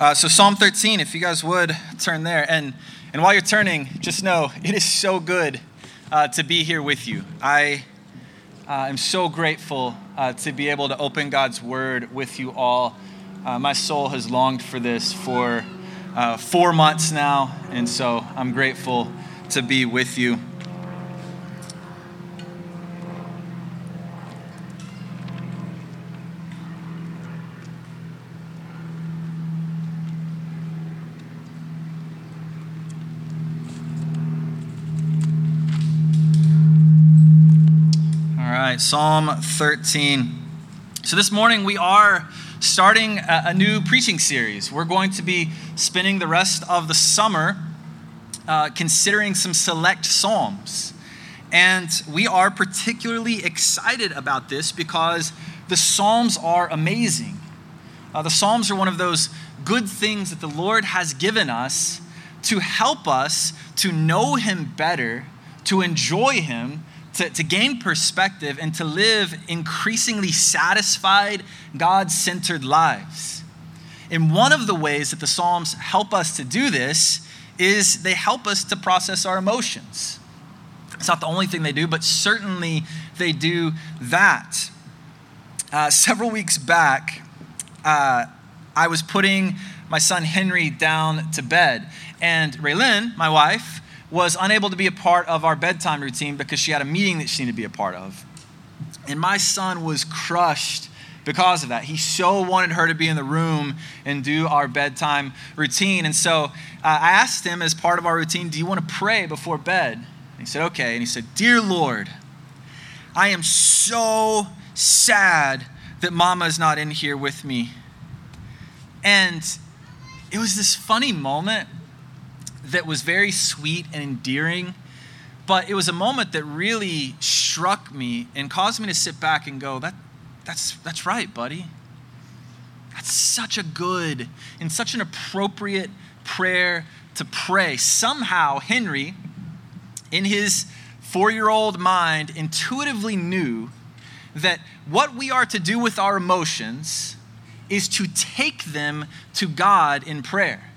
Uh, so, Psalm 13, if you guys would turn there. And, and while you're turning, just know it is so good uh, to be here with you. I uh, am so grateful uh, to be able to open God's word with you all. Uh, my soul has longed for this for uh, four months now, and so I'm grateful to be with you. Psalm 13. So this morning we are starting a, a, new preaching series. We're going to be spending the rest of the summer uh, considering some select Psalms. And we are particularly excited about this because the Psalms are amazing. Uh, the Psalms are one of those good things that the Lord has given us to help us to know Him better, to enjoy Him, to, to gain perspective and to live increasingly satisfied, God centered lives. And one of the ways that the Psalms help us to do this is they help us to process our emotions. It's not the only thing they do, but certainly they do that. Uh, several weeks back, uh, I was putting my son Henry down to bed, and Raylyn, my wife, was unable to be a part of our bedtime routine because she had a meeting that she needed to be a part of. And my son was crushed because of that. He so wanted her to be in the room and do our bedtime routine. And so uh, I asked him as part of our routine, Do you want to pray before bed? And he said, Okay. And he said, Dear Lord, I am so sad that mama is not in here with me. And it was this funny moment that was very sweet and endearing. But it was a moment that really struck me and caused me to sit back and go, that, that's, that's right, buddy. That's such a good and such an appropriate prayer to pray. Somehow, Henry, in his four year old mind, intuitively knew that what we are to do with our emotions is to take them to God in prayer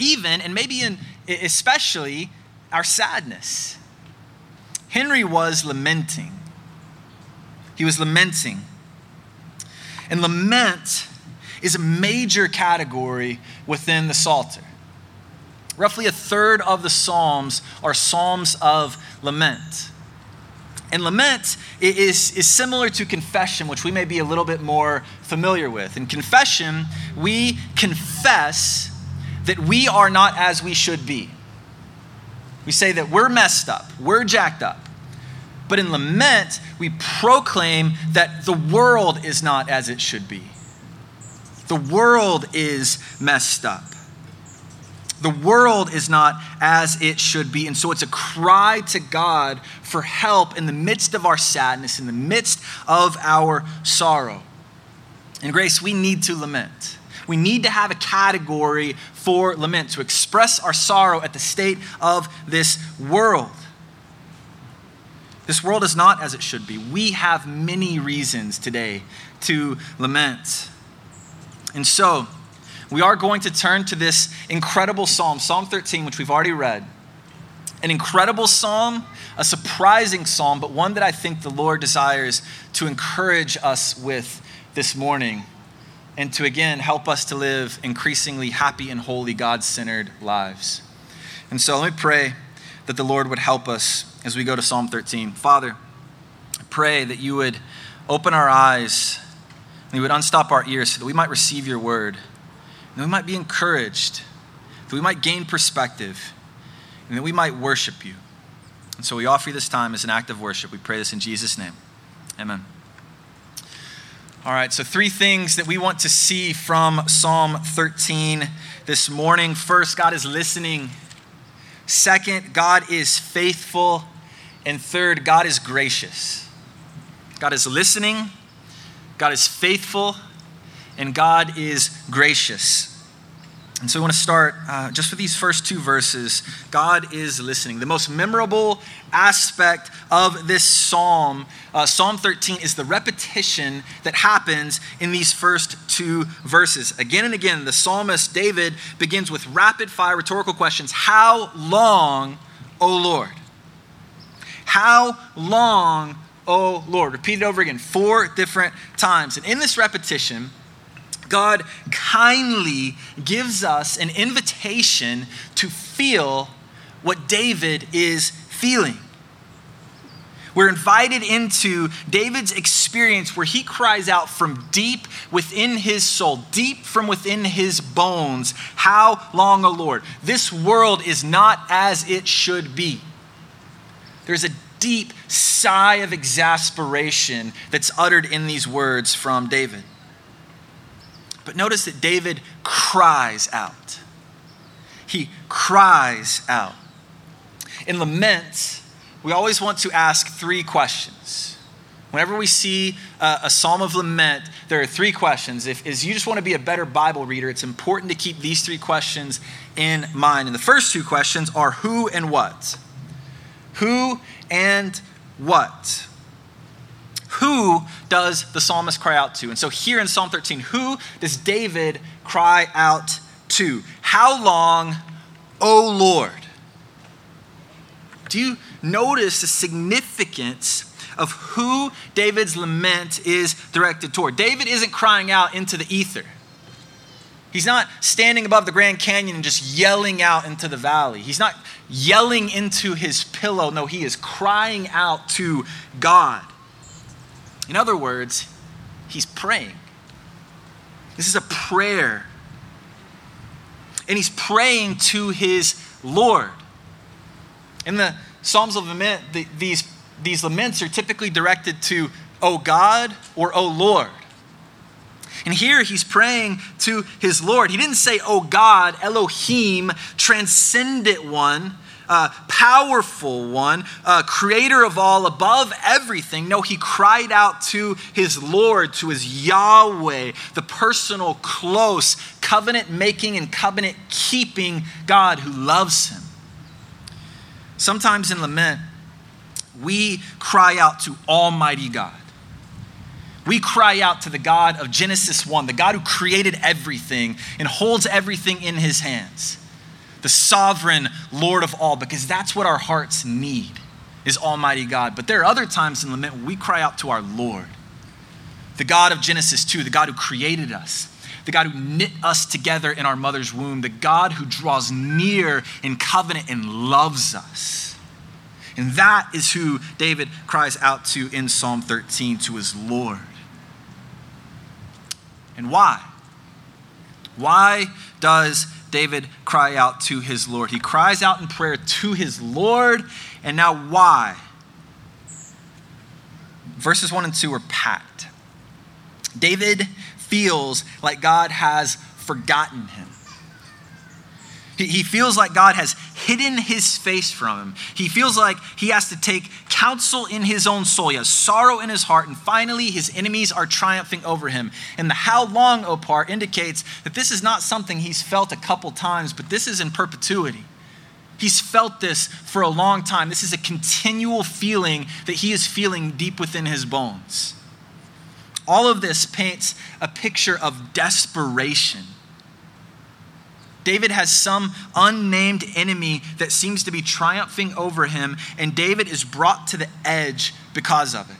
even, and maybe in, especially, our sadness. Henry was lamenting. He was lamenting. And lament is a major category within the Psalter. Roughly a third of the Psalms are Psalms of lament. And lament is, is similar to confession, which we may be a little bit more familiar with. In confession, we confess that we are not as we should be. We say that we're messed up, we're jacked up. But in lament, we proclaim that the world is not as it should be. The world is messed up. The world is not as it should be. And so it's a cry to God for help in the midst of our sadness, in the midst of our sorrow. And grace, we need to lament. We need to have a category for lament, to express our sorrow at the state of this world. This world is not as it should be. We have many reasons today to lament. And so, we are going to turn to this incredible psalm, Psalm 13, which we've already read. An incredible psalm, a surprising psalm, but one that I think the Lord desires to encourage us with this morning and to again help us to live increasingly happy and holy, God centered lives. And so let me pray that the Lord would help us as we go to Psalm 13. Father, I pray that you would open our eyes and you would unstop our ears so that we might receive your word, and that we might be encouraged, that we might gain perspective, and that we might worship you. And so we offer you this time as an act of worship. We pray this in Jesus' name. Amen. All right, so three things that we want to see from Psalm 13 this morning. First, God is listening. Second, God is faithful. And third, God is gracious. God is listening, God is faithful, and God is gracious. And so we want to start uh, just with these first two verses. God is listening. The most memorable aspect of this psalm, uh, Psalm 13, is the repetition that happens in these first two verses. Again and again, the psalmist David begins with rapid fire rhetorical questions How long, O Lord? How long, O Lord? Repeat it over again four different times. And in this repetition, God kindly gives us an invitation to feel what David is feeling. We're invited into David's experience where he cries out from deep within his soul, deep from within his bones, How long, O Lord? This world is not as it should be. There's a deep sigh of exasperation that's uttered in these words from David. But notice that David cries out. He cries out. In lament, we always want to ask three questions. Whenever we see a, a psalm of lament, there are three questions. If you just want to be a better Bible reader, it's important to keep these three questions in mind. And the first two questions are who and what. Who and what? Who does the psalmist cry out to? And so here in Psalm 13, who does David cry out to? How long, O Lord? Do you notice the significance of who David's lament is directed toward? David isn't crying out into the ether. He's not standing above the Grand Canyon and just yelling out into the valley. He's not yelling into his pillow. No, he is crying out to God. In other words, he's praying. This is a prayer. And he's praying to his Lord. In the Psalms of Lament, the, these, these laments are typically directed to, O God or O Lord. And here he's praying to his Lord. He didn't say, O God, Elohim, transcendent one, uh, powerful one, uh, creator of all, above everything. No, he cried out to his Lord, to his Yahweh, the personal, close, covenant making and covenant keeping God who loves him. Sometimes in lament, we cry out to Almighty God. We cry out to the God of Genesis 1, the God who created everything and holds everything in his hands the sovereign Lord of all, because that's what our hearts need is Almighty God. But there are other times in lament when we cry out to our Lord, the God of Genesis 2, the God who created us, the God who knit us together in our mother's womb, the God who draws near in covenant and loves us. And that is who David cries out to in Psalm 13 to his Lord. And why? Why does David cry out to his Lord. He cries out in prayer to his Lord. And now, why? Verses 1 and 2 are packed. David feels like God has forgotten him. He feels like God has hidden his face from him. He feels like he has to take counsel in his own soul. He has sorrow in his heart, and finally his enemies are triumphing over him. And the how long, O part indicates that this is not something he's felt a couple times, but this is in perpetuity. He's felt this for a long time. This is a continual feeling that he is feeling deep within his bones. All of this paints a picture of desperation David has some unnamed enemy that seems to be triumphing over him, and David is brought to the edge because of it.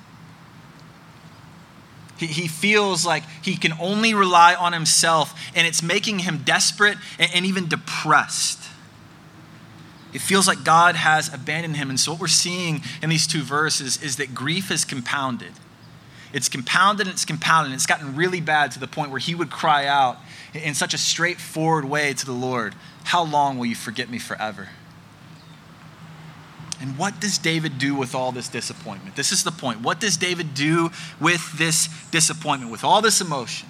He, he feels like he can only rely on himself, and it's making him desperate and, and even depressed. It feels like God has abandoned him. And so, what we're seeing in these two verses is that grief is compounded. It's compounded and it's compounded. And it's gotten really bad to the point where he would cry out in such a straightforward way to the Lord, How long will you forget me forever? And what does David do with all this disappointment? This is the point. What does David do with this disappointment, with all this emotion?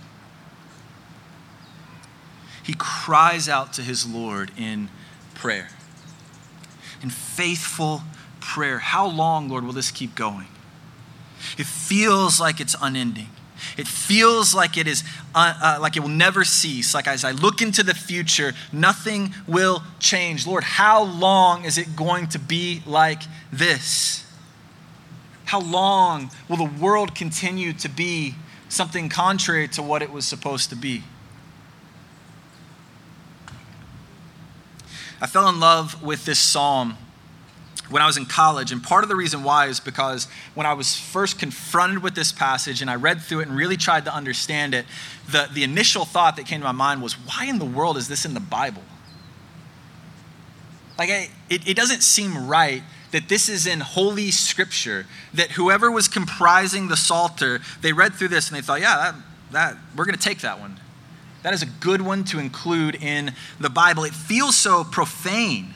He cries out to his Lord in prayer, in faithful prayer. How long, Lord, will this keep going? It feels like it's unending. It feels like it is uh, uh, like it will never cease. Like as I look into the future, nothing will change. Lord, how long is it going to be like this? How long will the world continue to be something contrary to what it was supposed to be? I fell in love with this psalm when I was in college. And part of the reason why is because when I was first confronted with this passage and I read through it and really tried to understand it, the, the initial thought that came to my mind was, why in the world is this in the Bible? Like, I, it, it doesn't seem right that this is in holy scripture, that whoever was comprising the Psalter, they read through this and they thought, yeah, that, that we're going to take that one. That is a good one to include in the Bible. It feels so profane.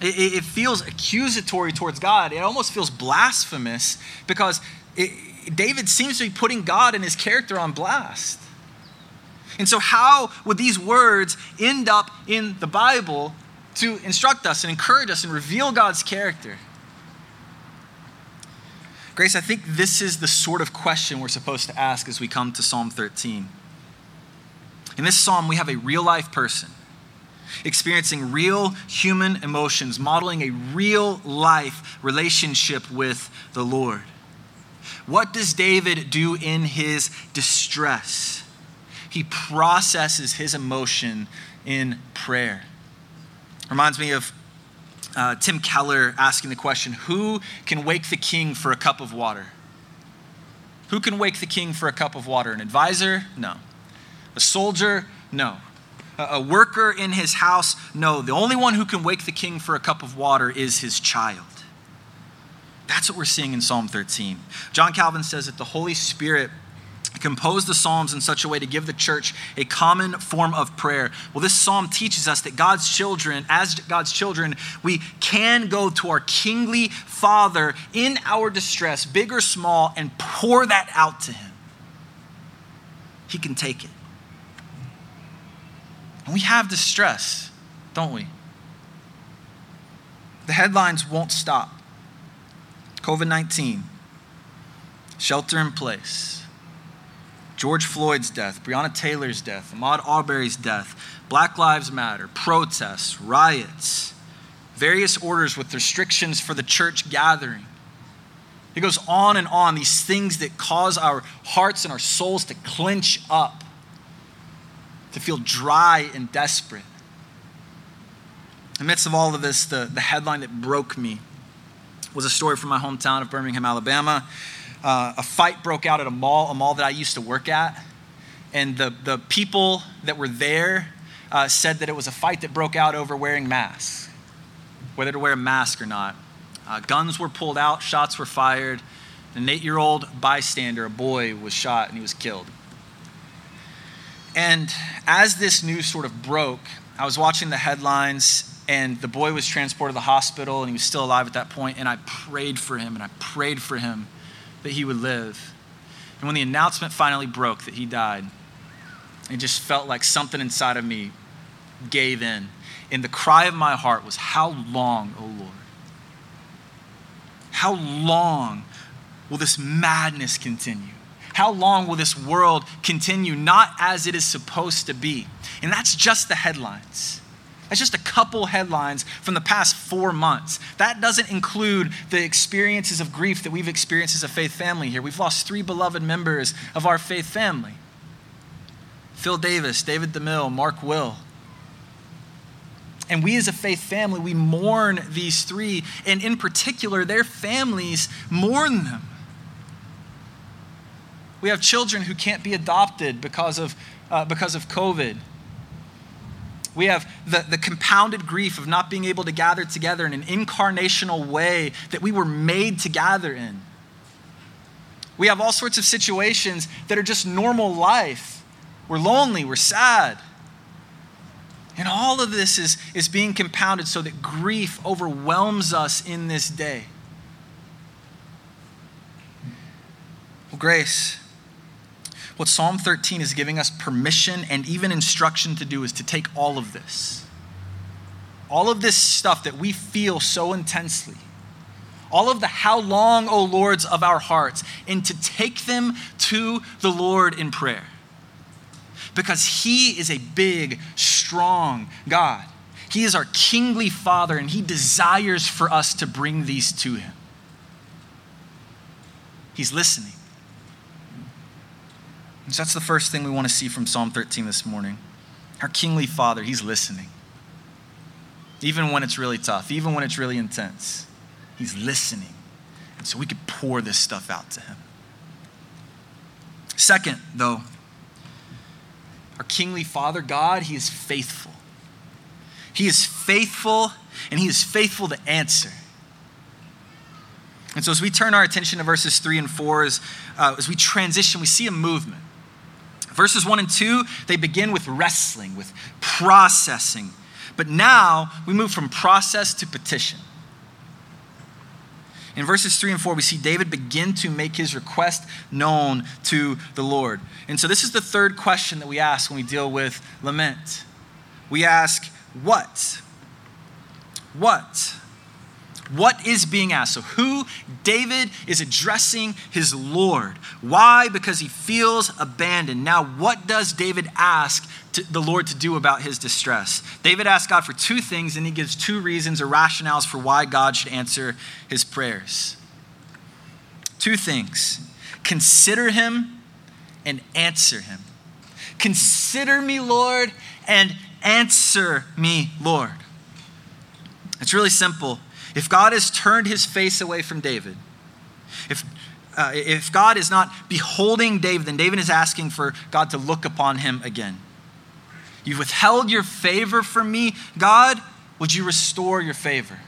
It, it feels accusatory towards God. It almost feels blasphemous because it, David seems to be putting God and his character on blast. And so, how would these words end up in the Bible to instruct us and encourage us and reveal God's character? Grace, I think this is the sort of question we're supposed to ask as we come to Psalm 13. In this psalm, we have a real life person experiencing real human emotions, modeling a real life relationship with the Lord. What does David do in his distress? He processes his emotion in prayer. Reminds me of uh, Tim Keller asking the question Who can wake the king for a cup of water? Who can wake the king for a cup of water? An advisor? No. A soldier? No a worker in his house. No, the only one who can wake the king for a cup of water is his child. That's what we're seeing in Psalm 13. John Calvin says that the Holy Spirit composed the Psalms in such a way to give the church a common form of prayer. Well, this psalm teaches us that God's children, as God's children, we can go to our kingly Father in our distress, big or small, and pour that out to Him. He can take it. And we have distress, don't we? The headlines won't stop. COVID 19, shelter in place, George Floyd's death, Breonna Taylor's death, Ahmaud Arbery's death, Black Lives Matter, protests, riots, various orders with restrictions for the church gathering. It goes on and on, these things that cause our hearts and our souls to clench up to feel dry and desperate. In the midst of all of this, the, the headline that broke me was a story from my hometown of Birmingham, Alabama. Uh, a fight broke out at a mall, a mall that I used to work at. And the, the people that were there uh, said that it was a fight that broke out over wearing masks, whether to wear a mask or not. Uh, guns were pulled out, shots were fired. An eight year old bystander, a boy, was shot and he was killed. And as this news sort of broke, I was watching the headlines, and the boy was transported to the hospital, and he was still alive at that point, and I prayed for him, and I prayed for him that he would live. And when the announcement finally broke that he died, it just felt like something inside of me gave in. And the cry of my heart was, How long, O oh Lord? How long will this madness continue? How long will this world continue not as it is supposed to be? And that's just the headlines. That's just a couple headlines from the past four months. That doesn't include the experiences of grief that we've experienced as a faith family here. We've lost three beloved members of our faith family Phil Davis, David DeMille, Mark Will. And we as a faith family, we mourn these three, and in particular, their families mourn them. We have children who can't be adopted because of, uh, because of COVID. We have the, the compounded grief of not being able to gather together in an incarnational way that we were made to gather in. We have all sorts of situations that are just normal life. We're lonely, we're sad. And all of this is, is being compounded so that grief overwhelms us in this day. Well, grace what Psalm 13 is giving us permission and even instruction to do is to take all of this, all of this stuff that we feel so intensely, all of the how long, O Lords, of our hearts, and to take them to the Lord in prayer. Because He is a big, strong God. He is our kingly Father, and He desires for us to bring these to Him. He's listening. So that's the first thing we want to see from Psalm 13 this morning. Our kingly Father, He's listening. Even when it's really tough, even when it's really intense. He's listening. And so we could pour this stuff out to him. Second, though, our kingly Father God, he is faithful. He is faithful and he is faithful to answer. And so, as we turn our attention to verses three and four, as, uh, as we transition, we see a movement. Verses one and two, they begin with wrestling, with processing. But now we move from process to petition. In verses 3 and 4, we see David begin to make his request known to the Lord. And so, this is the third question that we ask when we deal with lament. We ask, What? What? What is being asked? So, who David is addressing his Lord. Why? Because he feels abandoned. Now, what does David ask to, the Lord to do about his distress? David asks God for two things, and he gives two reasons or rationales for why God should answer his prayers. Two things consider him and answer him. Consider me, Lord, and answer me, Lord. It's really simple. If God has turned his face away from David, if, uh, if God is not beholding David, then David is asking for God to look upon him again. You've withheld your favor from me. God, would you restore your favor?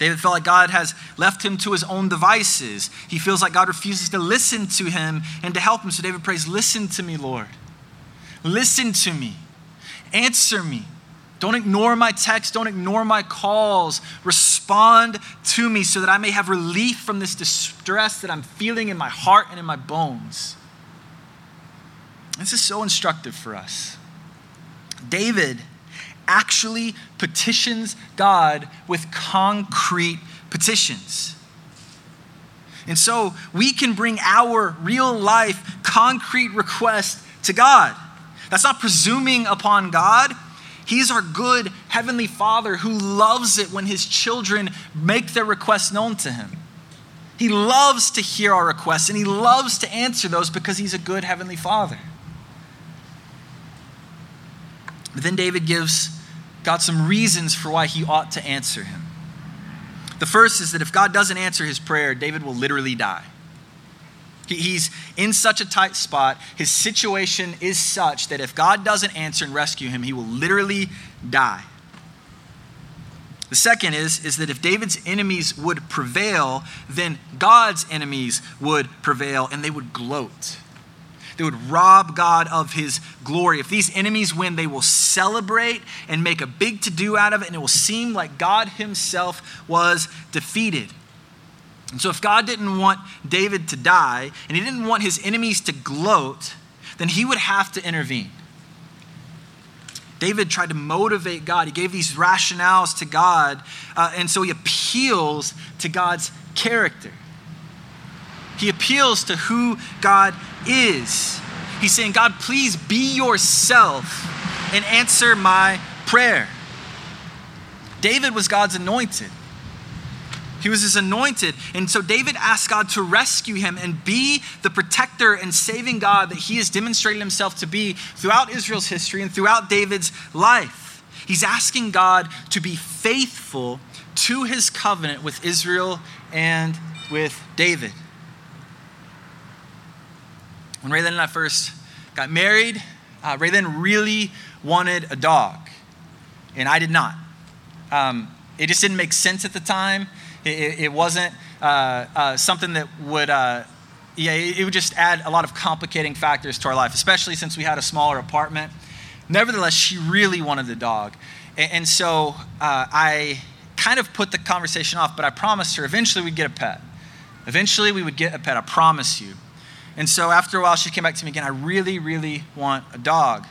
David felt like God has left him to his own devices. He feels like God refuses to listen to him and to help him. So David prays, Listen to me, Lord. Listen to me. Answer me. Don't ignore my text. Don't ignore my calls. Respond to me so that I may have relief from this distress that I'm feeling in my heart and in my bones. This is so instructive for us. David actually petitions God with concrete petitions. And so we can bring our real life concrete request to God. That's not presuming upon God. He's our good Heavenly Father who loves it when His children make their requests known to Him. He loves to hear our requests and He loves to answer those because He's a good Heavenly Father. But then David gives God some reasons for why He ought to answer him. The first is that if God doesn't answer his prayer, David will literally die. He's in such a tight spot. His situation is such that if God doesn't answer and rescue him, he will literally die. The second is, is that if David's enemies would prevail, then God's enemies would prevail and they would gloat. They would rob God of his glory. If these enemies win, they will celebrate and make a big to do out of it, and it will seem like God himself was defeated. And so, if God didn't want David to die and he didn't want his enemies to gloat, then he would have to intervene. David tried to motivate God. He gave these rationales to God, uh, and so he appeals to God's character. He appeals to who God is. He's saying, God, please be yourself and answer my prayer. David was God's anointed. He was his anointed. And so David asked God to rescue him and be the protector and saving God that he has demonstrated himself to be throughout Israel's history and throughout David's life. He's asking God to be faithful to his covenant with Israel and with David. When Raylan and I first got married, uh, Raylan really wanted a dog, and I did not. Um, it just didn't make sense at the time. It, it wasn't uh, uh, something that would, uh, yeah, it would just add a lot of complicating factors to our life, especially since we had a smaller apartment. Nevertheless, she really wanted the dog. And, so uh, I kind of put the conversation off, but I promised her eventually we'd get a pet. Eventually we would get a pet, I promise you. And so after a while, she came back to me again. I really, really want a dog.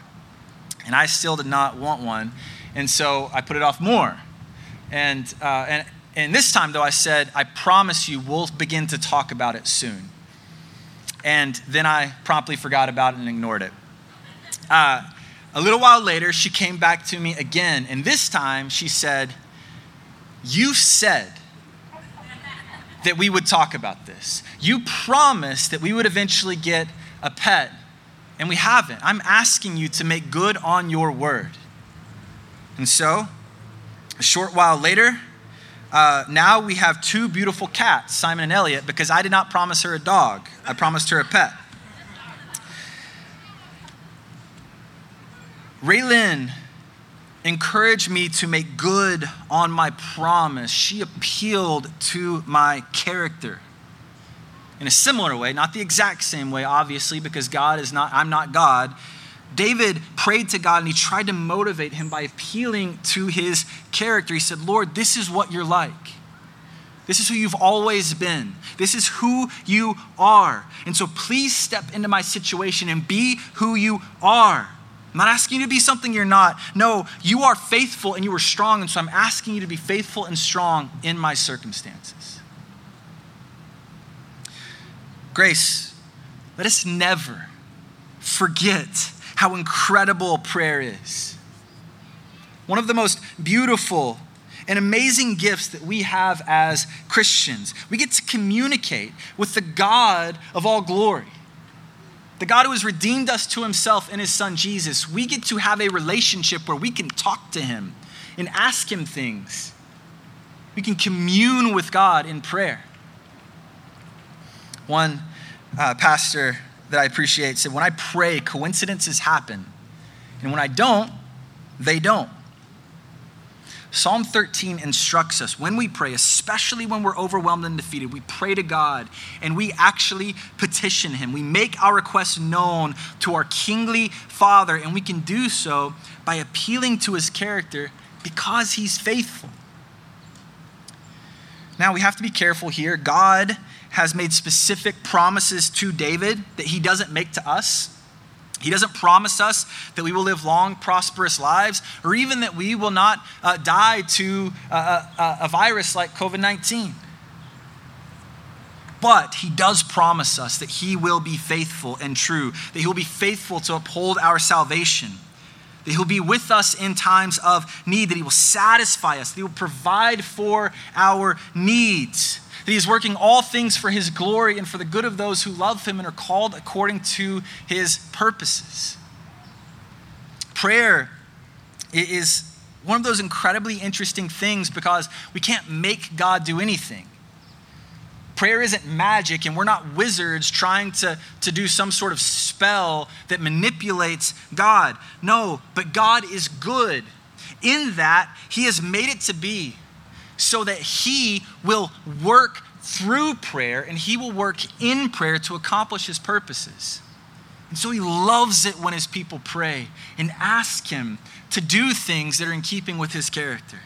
And I still did not want one. And so I put it off more. And, uh, and And this time, though, I said, I promise you, we'll begin to talk about it soon. And then I promptly forgot about it and ignored it. Uh, a little while later, she came back to me again, and this time she said, You said that we would talk about this. You promised that we would eventually get a pet, and we haven't. I'm asking you to make good on your word. And so, a short while later, uh, now we have two beautiful cats, Simon and Elliot, because I did not promise her a dog. I promised her a pet. Raylan encouraged me to make good on my promise. She appealed to my character. In a similar way, not the exact same way, obviously, because God is not, I'm not God. David prayed to God and he tried to motivate him by appealing to his character. He said, Lord, this is what you're like. This is who you've always been. This is who you are. And so please step into my situation and be who you are. I'm not asking you to be something you're not. No, you are faithful and you are strong. And so I'm asking you to be faithful and strong in my circumstances. Grace, let us never forget how incredible prayer is. One of the most beautiful and amazing gifts that we have as Christians. We get to communicate with the God of all glory. The God who has redeemed us to himself in his son Jesus. We get to have a relationship where we can talk to him and ask him things. We can commune with God in prayer. One uh, pastor that I appreciate said, When I pray, coincidences happen. And when I don't, they don't. Psalm 13 instructs us when we pray, especially when we're overwhelmed and defeated, we pray to God and we actually petition Him. We make our requests known to our kingly Father, and we can do so by appealing to His character because He's faithful. Now, we have to be careful here. God has made specific promises to David that he doesn't make to us. He doesn't promise us that we will live long, prosperous lives, or even that we will not uh, die to a, a, a virus like COVID 19. But he does promise us that he will be faithful and true, that he will be faithful to uphold our salvation, that he'll be with us in times of need, that he will satisfy us, that he will provide for our needs that he's working all things for his glory and for the good of those who love him and are called according to his purposes. Prayer is one of those incredibly interesting things because we can't make God do anything. Prayer isn't magic, and we're not wizards trying to, to do some sort of spell that manipulates God. No, but God is good. In that, He has made it to be so that He will work through prayer and He will work in prayer to accomplish His purposes. And so He loves it when His people pray and ask Him to do things that are in keeping with His character.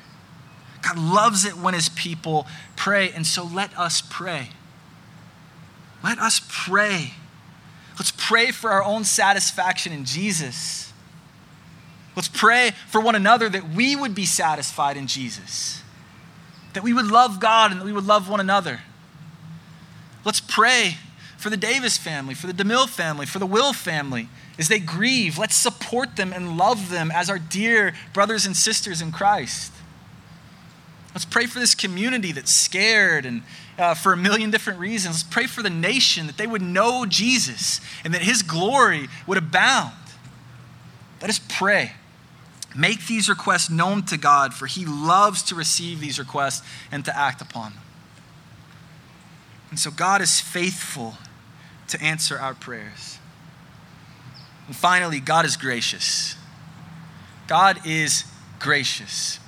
God loves it when His people pray, and so let us pray. Let us pray. Let's pray for our own satisfaction in Jesus. Let's pray for one another that we would be satisfied in Jesus that we would love God and that we would love one another. Let's pray for the Davis family, for the DeMille family, for the Will family as they grieve. Let's support them and love them as our dear brothers and sisters in Christ. Let's pray for this community that's scared and uh, for a million different reasons. Let's pray for the nation that they would know Jesus and that his glory would abound. Let us pray. Make these requests known to God, for He loves to receive these requests and to act upon them. And so God is faithful to answer our prayers. And finally, God is gracious. God is gracious.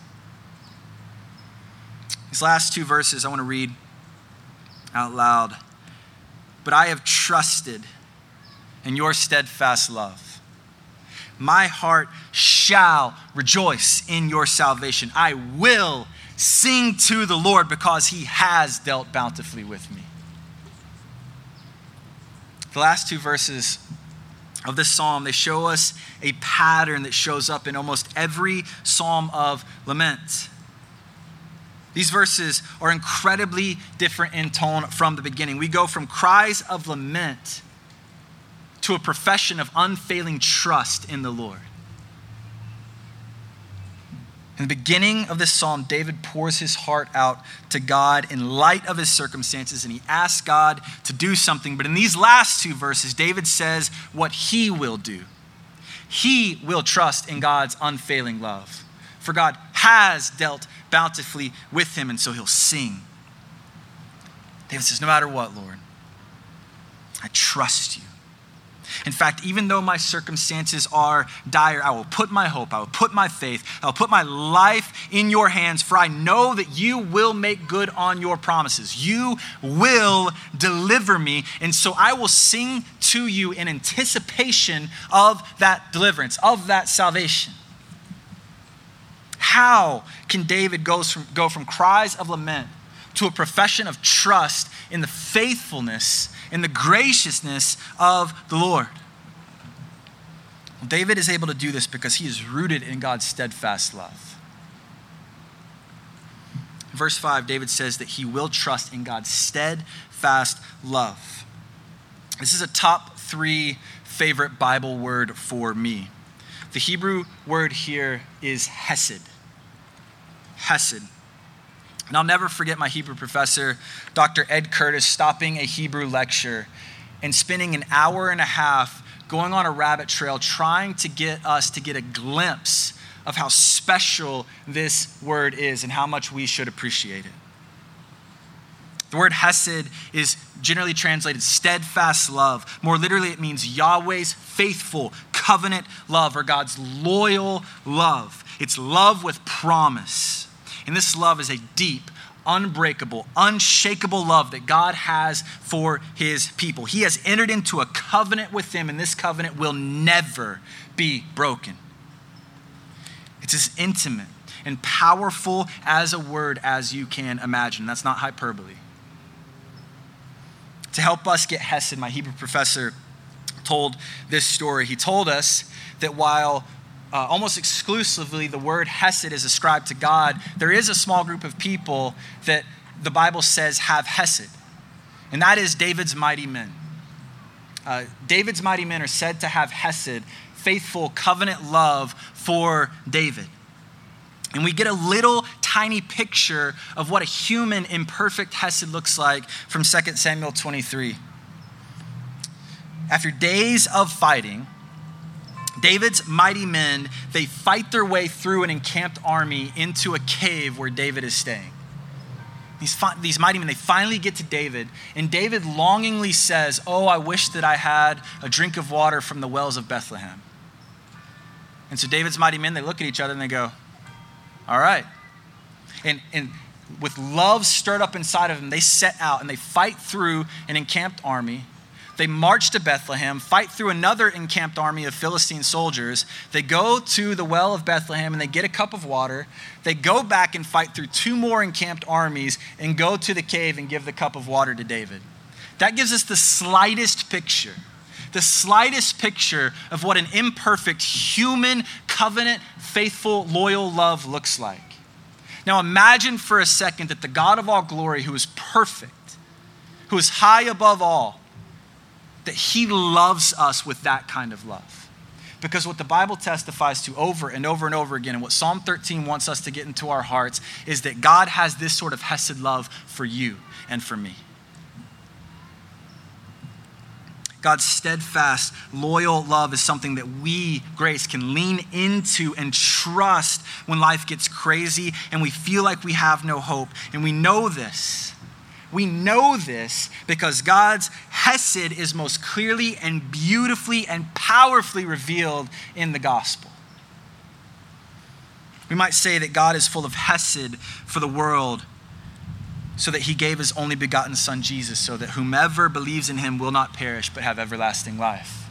These last two verses I want to read out loud. But I have trusted in your steadfast love. My heart shall rejoice in your salvation. I will sing to the Lord because he has dealt bountifully with me. The last two verses of this psalm, they show us a pattern that shows up in almost every psalm of lament. These verses are incredibly different in tone from the beginning. We go from cries of lament to a profession of unfailing trust in the Lord. In the beginning of this psalm, David pours his heart out to God in light of his circumstances and he asks God to do something. But in these last two verses, David says what he will do. He will trust in God's unfailing love. For God has dealt bountifully with him, and so he'll sing. David says, No matter what, Lord, I trust you. In fact, even though my circumstances are dire, I will put my hope, I will put my faith, I will put my life in your hands, for I know that you will make good on your promises. You will deliver me. And so I will sing to you in anticipation of that deliverance, of that salvation. How can David go from, go from cries of lament to a profession of trust in the faithfulness in the graciousness of the Lord. David is able to do this because he is rooted in God's steadfast love. verse 5, David says that he will trust in God's steadfast love. This is a top three favorite Bible word for me. The Hebrew word here is hesed. Hesed. And I'll never forget my Hebrew professor, Dr. Ed Curtis, stopping a Hebrew lecture and spending an hour and a half going on a rabbit trail trying to get us to get a glimpse of how special this word is and how much we should appreciate it. The word hesed is generally translated steadfast love. More literally, it means Yahweh's faithful covenant love or God's loyal love. It's love with promise. And this love is a deep, unbreakable, unshakable love that God has for his people. He has entered into a covenant with them, and this covenant will never be broken. It's as intimate and powerful as a word as you can imagine. That's not hyperbole. To help us get Hesed, my Hebrew professor told this story. He told us that while uh, almost exclusively the word Hesed is ascribed to God, there is a small group of people that the Bible says have Hesed, and that is David's mighty men. Uh, David's mighty men are said to have Hesed, faithful covenant love for David. And we get a little tiny picture of what a human imperfect Hesed looks like from 2 Samuel 23. After days of fighting, David's mighty men, they fight their way through an encamped army into a cave where David is staying. These, these mighty men, they finally get to David, and David longingly says, Oh, I wish that I had a drink of water from the wells of Bethlehem. And so David's mighty men, they look at each other and they go, All right. And, and with love stirred up inside of them, they set out and they fight through an encamped army. They march to Bethlehem, fight through another encamped army of Philistine soldiers. They go to the well of Bethlehem and they get a cup of water. They go back and fight through two more encamped armies and go to the cave and give the cup of water to David. That gives us the slightest picture, the slightest picture of what an imperfect human, covenant, faithful, loyal love looks like. Now imagine for a second that the God of all glory, who is perfect, who is high above all, that He loves us with that kind of love. Because what the Bible testifies to over and over and over again, and what Psalm 13 wants us to get into our hearts, is that God has this sort of Hesed love for you and for me. God's steadfast, loyal love is something that we, Grace, can lean into and trust when life gets crazy and we feel like we have no hope. And we know this we know this because God's Hesed is most clearly and beautifully and powerfully revealed in the gospel. We might say that God is full of Hesed for the world so that he gave his only begotten Son, Jesus, so that whomever believes in him will not perish but have everlasting life.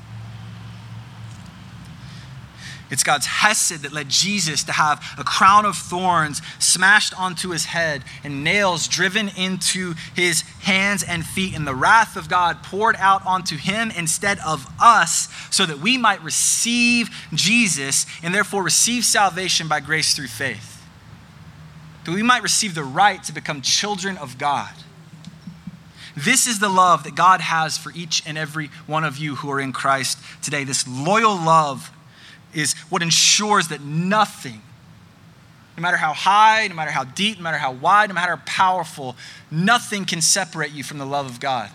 It's God's hesed that led Jesus to have a crown of thorns smashed onto his head and nails driven into his hands and feet, and the wrath of God poured out onto him instead of us, so that we might receive Jesus and therefore receive salvation by grace through faith. that we might receive the right to become children of God. This is the love that God has for each and every one of you who are in Christ today. This loyal love is what ensures that nothing, no matter how high, no matter how deep, no matter how wide, no matter how powerful, nothing can separate you from the love of God.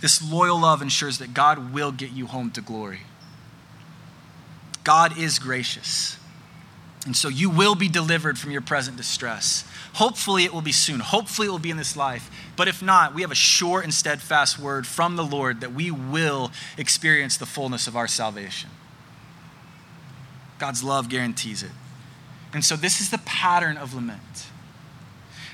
This loyal love ensures that God will get you home to glory. God is gracious. And so you will be delivered from your present distress. Hopefully, it will be soon. Hopefully, it will be in this life. But if not, we have a sure and steadfast word from the Lord that we will experience the fullness of our salvation. God's love guarantees it. And so, this is the pattern of lament.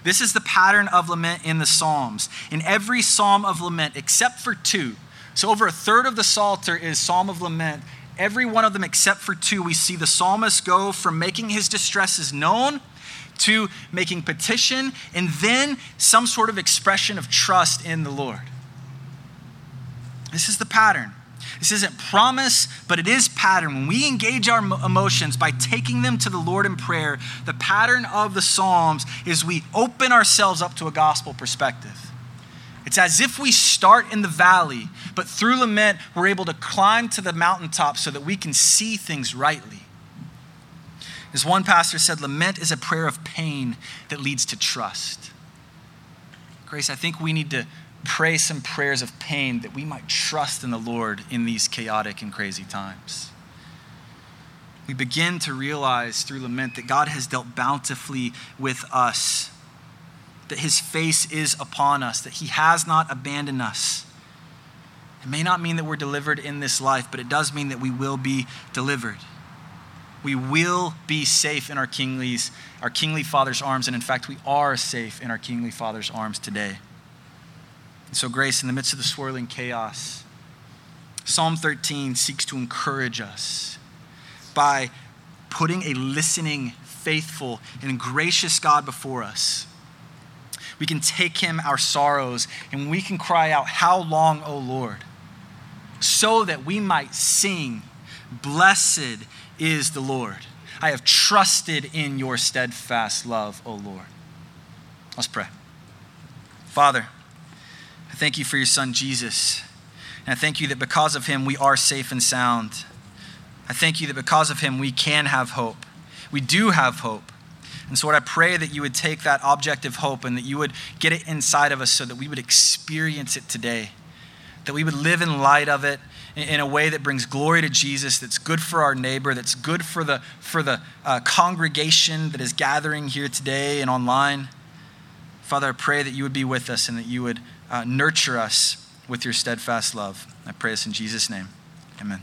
This is the pattern of lament in the Psalms. In every psalm of lament, except for two, so over a third of the Psalter is Psalm of Lament. Every one of them, except for two, we see the psalmist go from making his distresses known to making petition and then some sort of expression of trust in the Lord. This is the pattern. This isn't promise, but it is pattern. When we engage our emotions by taking them to the Lord in prayer, the pattern of the Psalms is we open ourselves up to a gospel perspective. It's as if we start in the valley, but through lament, we're able to climb to the mountaintop so that we can see things rightly. As one pastor said, lament is a prayer of pain that leads to trust. Grace, I think we need to pray some prayers of pain that we might trust in the Lord in these chaotic and crazy times. We begin to realize through lament that God has dealt bountifully with us, that his face is upon us, that he has not abandoned us. It may not mean that we're delivered in this life, but it does mean that we will be delivered we will be safe in our kingly's, our kingly Father's arms. And in fact, we are safe in our kingly Father's arms today. And so, grace, in the midst of the swirling chaos, Psalm 13 seeks to encourage us by putting a listening, faithful, and gracious God before us. We can take him our sorrows and we can cry out, How long, O Lord? So that we might sing, Blessed is the Lord. I have trusted in your steadfast love, O Lord. Let's pray. Father, I thank you for your son Jesus. And I thank you that because of him we are safe and sound. I thank you that because of him we can have hope. We do have hope. And so, Lord, I pray that you would take that object of hope and that you would get it inside of us so that we would experience it today, that we would live in light of it in a way that brings glory to Jesus, that's good for our neighbor, that's good for the, for the uh, congregation that is gathering here today and online. Father, I pray that you would be with us and that you would uh, nurture us with your steadfast love. I pray this in Jesus' name. Amen.